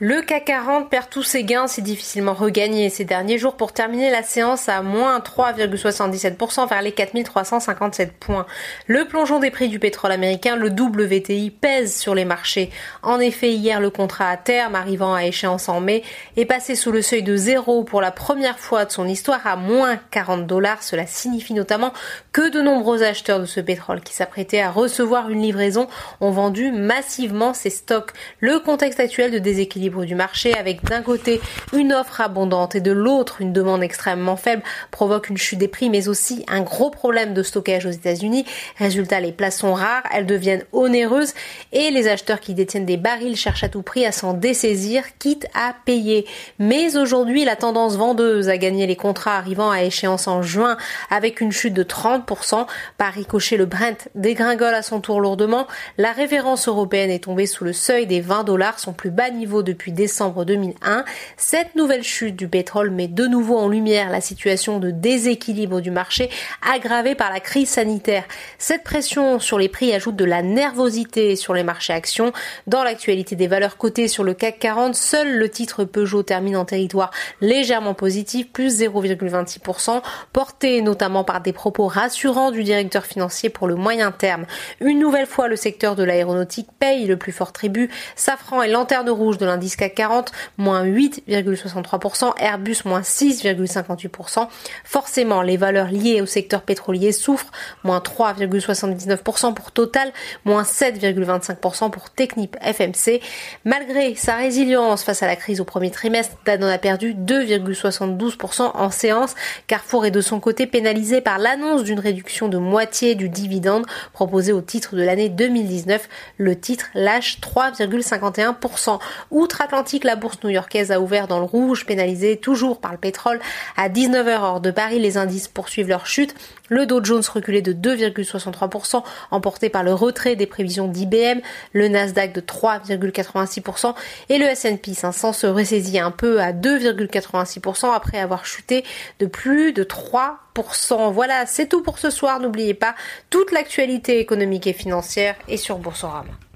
Le CAC 40 perd tous ses gains, s'est difficilement regagné ces derniers jours pour terminer la séance à moins 3,77% vers les 4357 points. Le plongeon des prix du pétrole américain, le WTI, pèse sur les marchés. En effet, hier, le contrat à terme, arrivant à échéance en mai, est passé sous le seuil de zéro pour la première fois de son histoire à moins 40 dollars. Cela signifie notamment que de nombreux acheteurs de ce pétrole qui s'apprêtaient à recevoir une livraison ont vendu massivement ces stocks. Le contexte actuel de déséquilibre du marché avec d'un côté une offre abondante et de l'autre une demande extrêmement faible provoque une chute des prix mais aussi un gros problème de stockage aux États-Unis. Résultat, les places sont rares, elles deviennent onéreuses et les acheteurs qui détiennent des barils cherchent à tout prix à s'en dessaisir, quitte à payer. Mais aujourd'hui, la tendance vendeuse a gagné les contrats arrivant à échéance en juin avec une chute de 30%. Par ricochet, le Brent dégringole à son tour lourdement. La référence européenne est tombée sous le seuil des 20 dollars, son plus bas niveau depuis depuis décembre 2001. Cette nouvelle chute du pétrole met de nouveau en lumière la situation de déséquilibre du marché aggravée par la crise sanitaire. Cette pression sur les prix ajoute de la nervosité sur les marchés actions. Dans l'actualité des valeurs cotées sur le CAC 40, seul le titre Peugeot termine en territoire légèrement positif, plus 0,26%, porté notamment par des propos rassurants du directeur financier pour le moyen terme. Une nouvelle fois, le secteur de l'aéronautique paye le plus fort tribut. Safran et lanterne rouge de l'indice CAC 40, moins 8,63%, Airbus moins 6,58%. Forcément, les valeurs liées au secteur pétrolier souffrent, moins 3,79% pour Total, moins 7,25% pour Technip FMC. Malgré sa résilience face à la crise au premier trimestre, Danone a perdu 2,72% en séance. Carrefour est de son côté pénalisé par l'annonce d'une réduction de moitié du dividende proposé au titre de l'année 2019. Le titre lâche 3,51%. Outre atlantique la bourse new-yorkaise a ouvert dans le rouge, pénalisée toujours par le pétrole. À 19h hors de Paris, les indices poursuivent leur chute. Le Dow Jones reculait de 2,63%, emporté par le retrait des prévisions d'IBM, le Nasdaq de 3,86% et le S&P 500 se ressaisit un peu à 2,86% après avoir chuté de plus de 3%. Voilà, c'est tout pour ce soir. N'oubliez pas, toute l'actualité économique et financière est sur Boursorama.